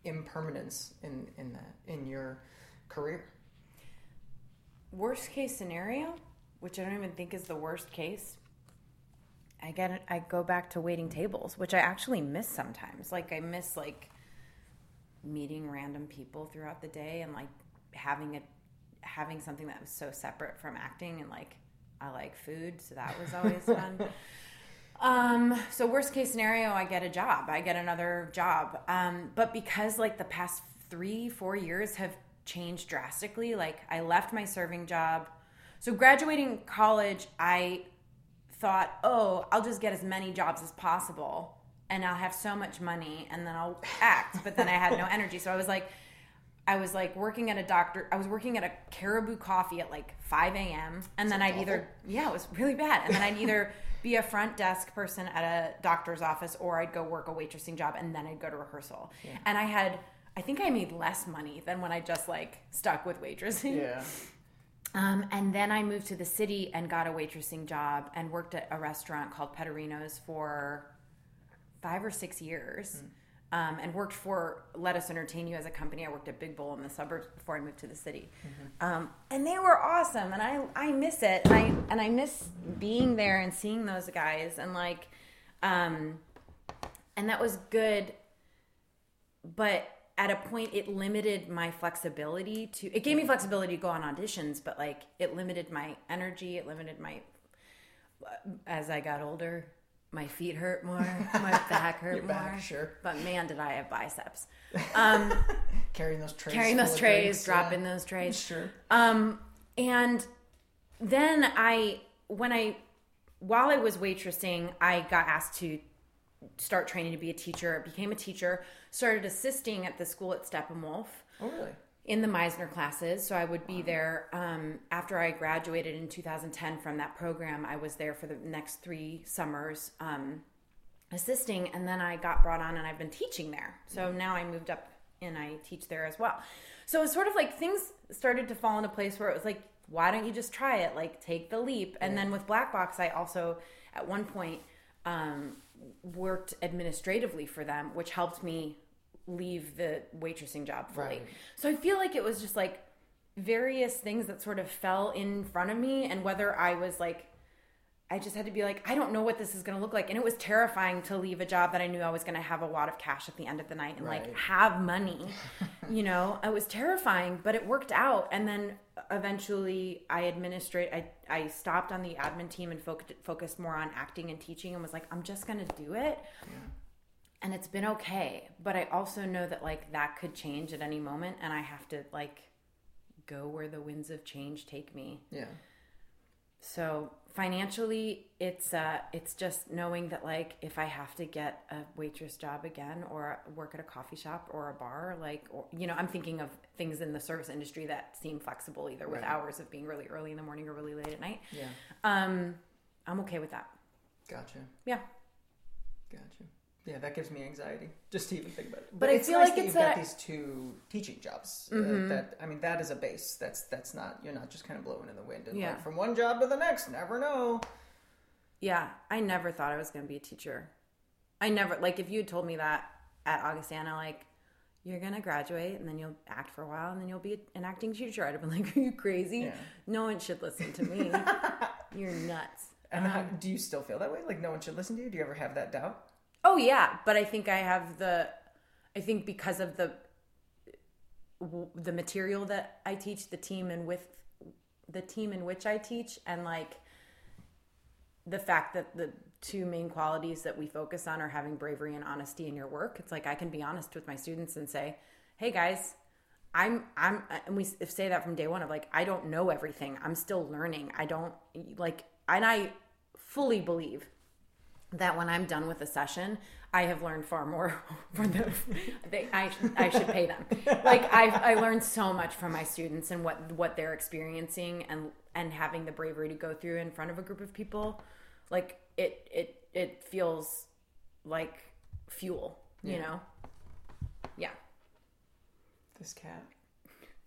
impermanence in in that in your career Worst case scenario, which I don't even think is the worst case. I get it. I go back to waiting tables, which I actually miss sometimes. Like I miss like meeting random people throughout the day and like having a having something that was so separate from acting and like I like food, so that was always fun. Um, so worst case scenario, I get a job. I get another job. Um, but because like the past three, four years have changed drastically. Like I left my serving job. So graduating college, I thought, "Oh, I'll just get as many jobs as possible and I'll have so much money and then I'll act." But then I had no energy. So I was like I was like working at a doctor. I was working at a Caribou Coffee at like 5 a.m. And then I'd either, yeah, it was really bad. And then I'd either be a front desk person at a doctor's office or I'd go work a waitressing job and then I'd go to rehearsal. Yeah. And I had, I think I made less money than when I just like stuck with waitressing. Yeah. Um, and then I moved to the city and got a waitressing job and worked at a restaurant called Petterino's for five or six years. Mm um, and worked for Lettuce Entertain You as a company. I worked at Big Bowl in the suburbs before I moved to the city, mm-hmm. um, and they were awesome. And I I miss it. And I and I miss being there and seeing those guys and like, um, and that was good. But at a point, it limited my flexibility to. It gave me flexibility to go on auditions, but like it limited my energy. It limited my. As I got older, my feet hurt more, my back hurt Your more. Back, sure. But man, did I have biceps. Um, carrying those trays. Carrying those trays, drinks, dropping yeah. those trays. Sure. Um, and then I, when I, while I was waitressing, I got asked to start training to be a teacher. Became a teacher. Started assisting at the school at Steppenwolf. Oh, really? In the Meisner classes. So I would be there um, after I graduated in 2010 from that program. I was there for the next three summers um, assisting, and then I got brought on and I've been teaching there. So now I moved up and I teach there as well. So it's sort of like things started to fall into place where it was like, why don't you just try it? Like take the leap. And then with Black Box, I also at one point um, worked administratively for them, which helped me leave the waitressing job fully. Right. So I feel like it was just like various things that sort of fell in front of me and whether I was like I just had to be like, I don't know what this is going to look like. And it was terrifying to leave a job that I knew I was going to have a lot of cash at the end of the night and right. like have money. you know, it was terrifying, but it worked out. And then eventually I administrate, I, I stopped on the admin team and focused, focused more on acting and teaching and was like, I'm just going to do it. Yeah and it's been okay but i also know that like that could change at any moment and i have to like go where the winds of change take me. Yeah. So financially it's uh it's just knowing that like if i have to get a waitress job again or work at a coffee shop or a bar like or, you know i'm thinking of things in the service industry that seem flexible either with right. hours of being really early in the morning or really late at night. Yeah. Um i'm okay with that. Gotcha. Yeah. Gotcha yeah, that gives me anxiety just to even think about it. But, but I feel nice like it's you've got these two teaching jobs. Uh, mm-hmm. Uh, that I mean, that is a base. That's that's not you're not just kind of blowing in the wind and yeah. like from one job to the next. Never know. Yeah, I never thought I was going to be a teacher. I never like if you had told me that at Augustana, like you're gonna graduate and then you'll act for a while and then you'll be an acting teacher. I'd have been like, "Are you crazy? Yeah. No one should listen to me. you're nuts." And um, how, do you still feel that way? Like no one should listen to you? Do you ever have that doubt? Oh yeah, but I think I have the I think because of the the material that I teach, the team and with the team in which I teach and like the fact that the two main qualities that we focus on are having bravery and honesty in your work. It's like I can be honest with my students and say, "Hey guys, I'm I'm and we say that from day one of like I don't know everything. I'm still learning. I don't like and I fully believe that when I'm done with a session, I have learned far more for them. They, I, I should pay them. Like I, I learned so much from my students and what what they're experiencing and and having the bravery to go through in front of a group of people. Like it it it feels like fuel, you know. Yeah. This cat.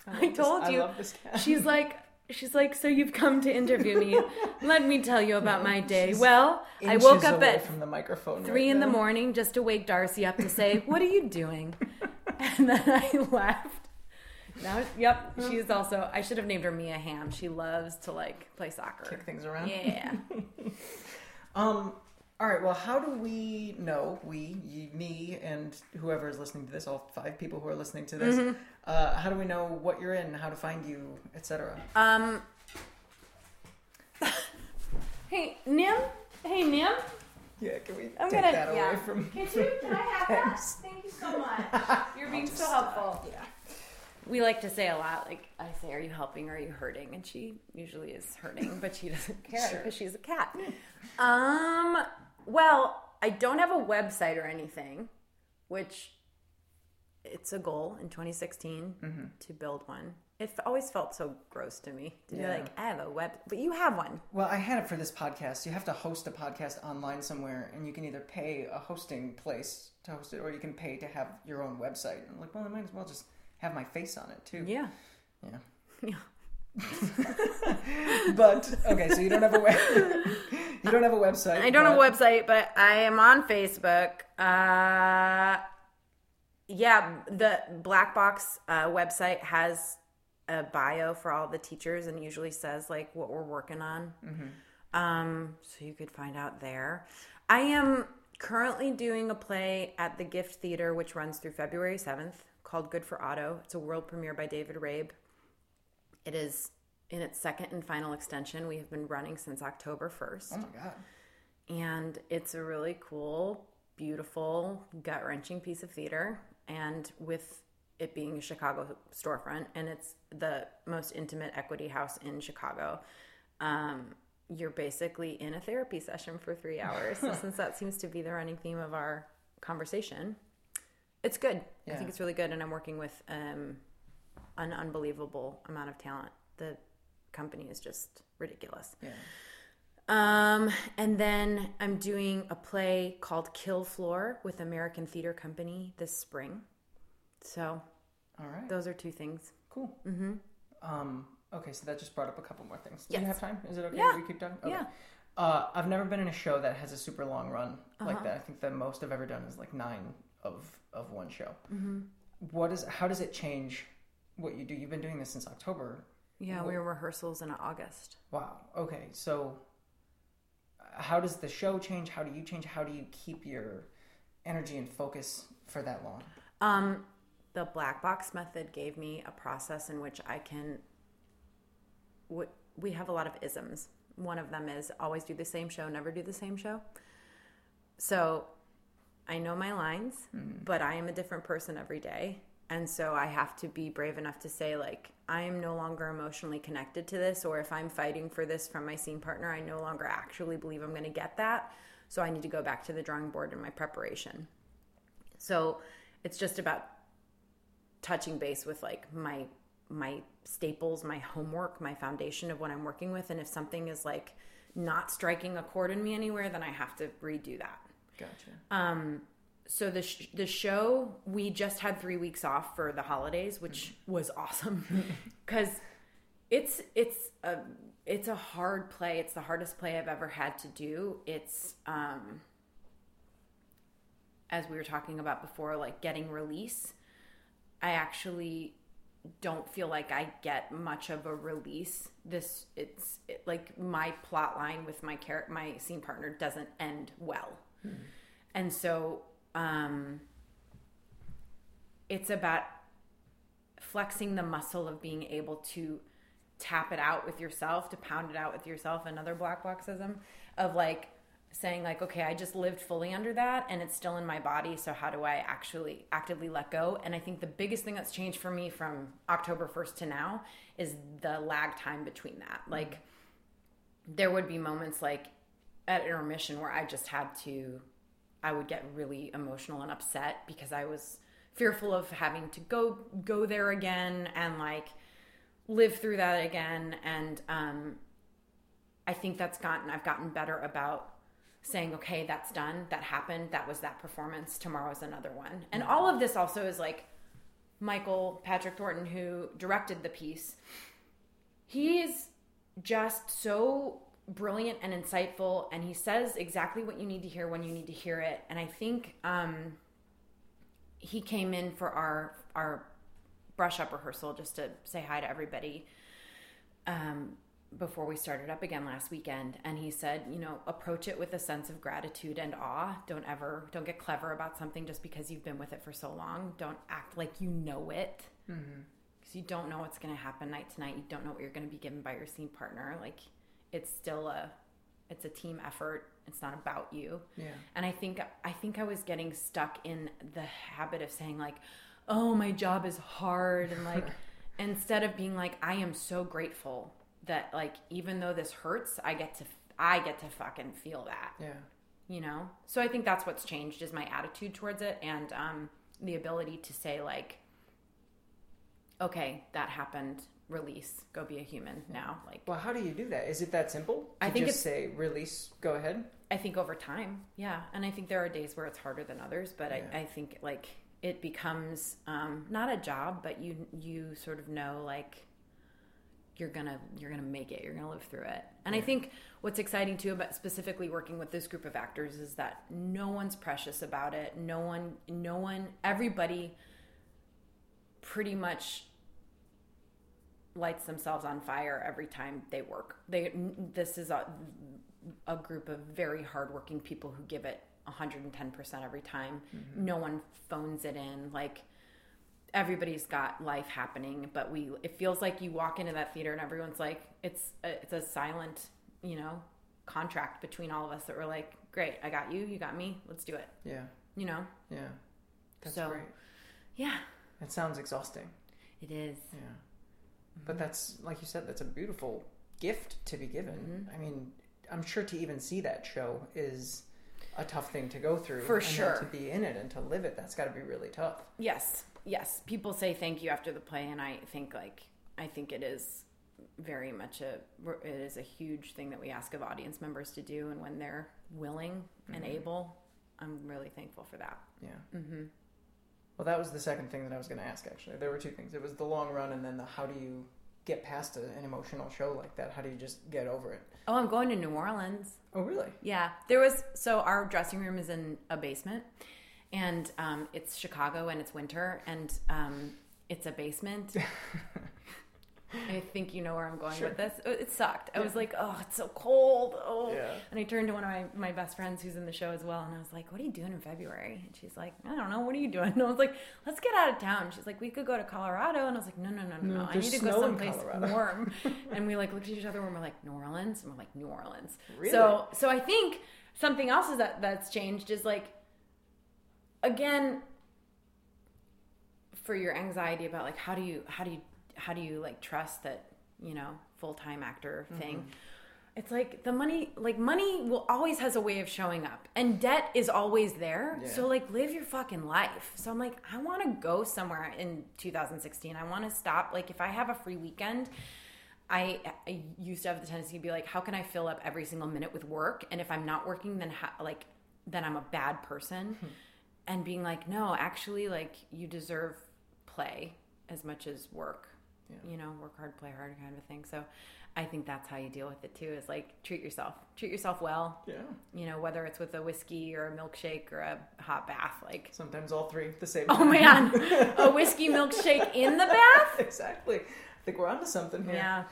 I, I told this, you. I She's like, She's like, so you've come to interview me. Let me tell you about my day. Well, I woke up at from the microphone three right in now. the morning just to wake Darcy up to say, "What are you doing?" And then I left. Now, yep, she's also. I should have named her Mia Hamm. She loves to like play soccer, kick things around. Yeah. um. All right. Well, how do we know we, you, me, and whoever is listening to this, all five people who are listening to this, mm-hmm. Uh, how do we know what you're in, how to find you, etc.? Um. hey, Nim. Hey, Nim. Yeah, can we I'm take gonna, that yeah. away from? Can you? Can I have that? Thank you so much. You're being so helpful. yeah. we like to say a lot. Like I say, "Are you helping? or Are you hurting?" And she usually is hurting, but she doesn't care Sure. because she's a cat. Um. Well, I don't have a website or anything, which it's a goal in 2016 to build one. It always felt so gross to me to Yeah. be like, I have a web, but you have one. Well, I had it for this podcast. You have to host a podcast online somewhere, and you can either pay a hosting place to host it, or you can pay to have your own website. I'm like, well, I might as well just have my face on it too. Yeah. Yeah. Yeah. But okay, so you don't have a web. you don't have a website. I don't have a website, but I am on Facebook. Uh, yeah, the Black Box uh, website has a bio for all the teachers and usually says like what we're working on. Um, so you could find out there. I am currently doing a play at the Gift Theater, which runs through February 7th, called Good for Otto. It's a world premiere by David Rabe. It is in its second and final extension. We have been running since October 1st Oh my god. and it's a really cool, beautiful, gut wrenching piece of theater. And with it being a Chicago storefront, and it's the most intimate equity house in Chicago, um, you're basically in a therapy session for three hours. so since that seems to be the running theme of our conversation, it's good. I think it's really good, and I'm working with um, an unbelievable amount of talent. The company is just ridiculous. Yeah. Um, and then I'm doing a play called Kill Floor with American Theater Company this spring. So All right. those are two things. Cool. Mm-hmm. Um. Okay, so that just brought up a couple more things. Do you have time? Is it okay? Yeah. We keep talking. Okay. Yeah. Uh, I've never been in a show that has a super long run like Uh-huh. that. I think the most I've ever done is like nine of of one show. Mm-hmm. What is? How does it change what you do? You've been doing this since October. Yeah, we were rehearsals in August. Wow. Okay. So, how does the show change? How do you change? How do you keep your energy and focus for that long? Um, the black box method gave me a process in which I can. We have a lot of isms. One of them is always do the same show, never do the same show. So I know my lines, but I am a different person every day. And so I have to be brave enough to say, like, I am no longer emotionally connected to this, or if I'm fighting for this from my scene partner, I no longer actually believe I'm going to get that. So I need to go back to the drawing board in my preparation. So it's just about touching base with like my my staples, my homework, my foundation of what I'm working with, and if something is like not striking a chord in me anywhere, then I have to redo that. Gotcha. Um, so the sh- the show we just had three weeks off for the holidays, which was awesome because it's it's a it's a hard play. It's the hardest play I've ever had to do. It's um, as we were talking about before, like getting release. I actually don't feel like I get much of a release. This it's it, like my plot line with my character, my scene partner doesn't end well, and so um, it's about flexing the muscle of being able to tap it out with yourself, to pound it out with yourself. Another black boxism of like saying like, okay, I just lived fully under that and it's still in my body. So how do I actually actively let go? And I think the biggest thing that's changed for me from October 1st to now is the lag time between that. Like there would be moments like at intermission where I just had to I would get really emotional and upset because I was fearful of having to go go there again and like live through that again. And um I think that's gotten I've gotten better about saying okay that's done. That happened. That was that performance. Tomorrow's another one. And all of this also is like Michael Patrick Thornton who directed the piece he's just so brilliant and insightful and he says exactly what you need to hear when you need to hear it. And i think um, he came in for our our brush up rehearsal just to say hi to everybody um, before we started up again last weekend. And he said you know approach it with a sense of gratitude and awe. Don't ever don't get clever about something just because you've been with it for so long. Don't act like you know it. Because you don't know what's going to happen night to night. You don't know what you're going to be given by your scene partner. Like it's still a it's a team effort it's not about you Yeah. and i think i think i was getting stuck in the habit of saying like oh, my job is hard and like instead of being like I am so grateful that like even though this hurts, I get to I get to fucking feel that. Yeah. You know? So I think that's what's changed is my attitude towards it and um the ability to say like okay, that happened, release, go be a human now. Like Well, how do you do that? Is it that simple? I think just it's- say release, go ahead. I think over time, yeah, and I think there are days where it's harder than others, but Yeah. I, I think like it becomes um, not a job, but you you sort of know like you're gonna you're gonna make it, you're gonna live through it. And I think what's exciting too about specifically working with this group of actors is that no one's precious about it. No one, no one, everybody, pretty much lights themselves on fire every time they work. They this is a a group of very hardworking people who give it 110% every time. Mm-hmm. No one phones it in like everybody's got life happening, but we it feels like you walk into that theater and everyone's like it's a, it's a silent, you know, contract between all of us that we're like, "Great, I got you, you got me. Let's do it." Yeah. You know? Yeah. That's So- great. Yeah, It sounds exhausting. it is. Yeah. But that's like you said, that's a beautiful gift to be given. Mm-hmm. I mean, I'm sure to even see that show is a tough thing to go through. For and sure. To be in it and to live it, that's got to be really tough. Yes, yes. People say thank you after the play, and I think like I think it is very much a it is a huge thing that we ask of audience members to do, and when they're willing and able, I'm really thankful for that. Yeah. hmm Well, that was the second thing that I was going to ask. Actually, there were two things. It was the long run, and then the how do you get past a, an emotional show like that? How do you just get over it? Oh, I'm going to New Orleans. Oh, really? Yeah, there was so our dressing room is in a basement, and um, it's Chicago and it's winter, and um, it's a basement. I think you know where I'm going Sure. with this. It sucked. I Yeah. was like, oh, it's so cold. Oh, Yeah. and I turned to one of my, my best friends who's in the show as well, and I was like, what are you doing in February? And she's like, I don't know. What are you doing? And I was like, let's get out of town. She's like, we could go to Colorado, and I was like, no, no, no, no, No, no. I need to go someplace warm. and we like looked at each other and we're like, New Orleans, and we're like, New Orleans. Really? So so I think something else is that that's changed is like again for your anxiety about like how do you how do you how do you like trust that you know full-time actor thing Mm-hmm. it's like the money like money will always has a way of showing up and debt is always there Yeah. so like live your fucking life so i'm like i want to go somewhere in 2016 i want to stop like if i have a free weekend I, I used to have the tendency to be like, how can I fill up every single minute with work? And if I'm not working, then ha- like, then I'm a bad person. and being like, no, actually, like, you deserve play as much as work. Yeah. You know, work hard, play hard, kind of a thing. So, I think that's how you deal with it too. Is like treat yourself, treat yourself well. Yeah. You know, whether it's with a whiskey or a milkshake or a hot bath. Like, Sometimes all three the same oh man, a whiskey milkshake in the bath. exactly. I think we're onto something here. Yeah.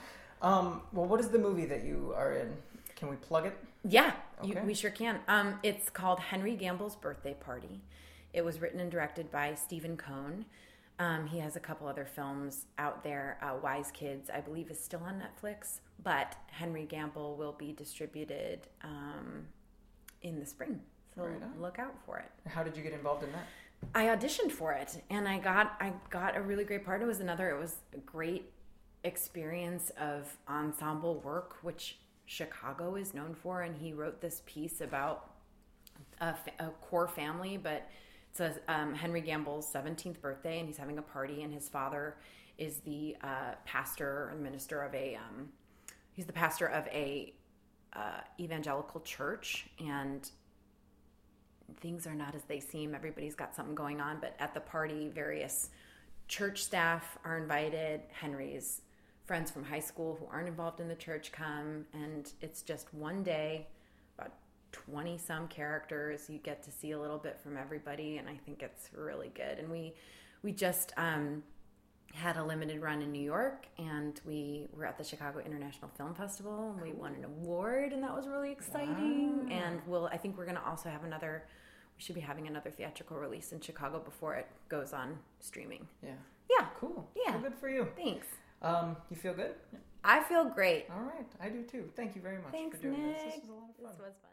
Um, well, what is the movie that you are in? Can we plug it? Yeah, you, Okay. we sure can. Um, it's called Henry Gamble's Birthday Party. It was written and directed by Stephen Cone. Um, he has a couple other films out there. Uh, Wise Kids, I believe, is still on Netflix, but Henry Gamble will be distributed um, in the spring. So Right look out for it. How did you get involved in that? I auditioned for it and I got I got a really great part. It was another it was a great experience of ensemble work which Chicago is known for and he wrote this piece about a, a core family but it's a, um, Henry Gamble's 17th birthday and he's having a party and his father is the uh, pastor or minister of a um, he's the pastor of a uh, evangelical church and things are not as they seem. Everybody's got something going on, but at the party, various church staff are invited. Henry's friends from high school who aren't involved in the church come, and it's just one day, 20 some characters. You get to see a little bit from everybody, and I think it's really good. And we, we just, um, had a limited run in New York and we were at the Chicago International Film Festival and we won an award and that was really exciting. Wow. And we'll I think we're gonna also have another we should be having another theatrical release in Chicago before it goes on streaming. Yeah. Yeah. Cool. Yeah. Well, good for you. Thanks. Um, you feel good? I feel great. All right. I do too. Thank you very much Thanks, for doing Nick. this. This was a lot of fun. This was fun.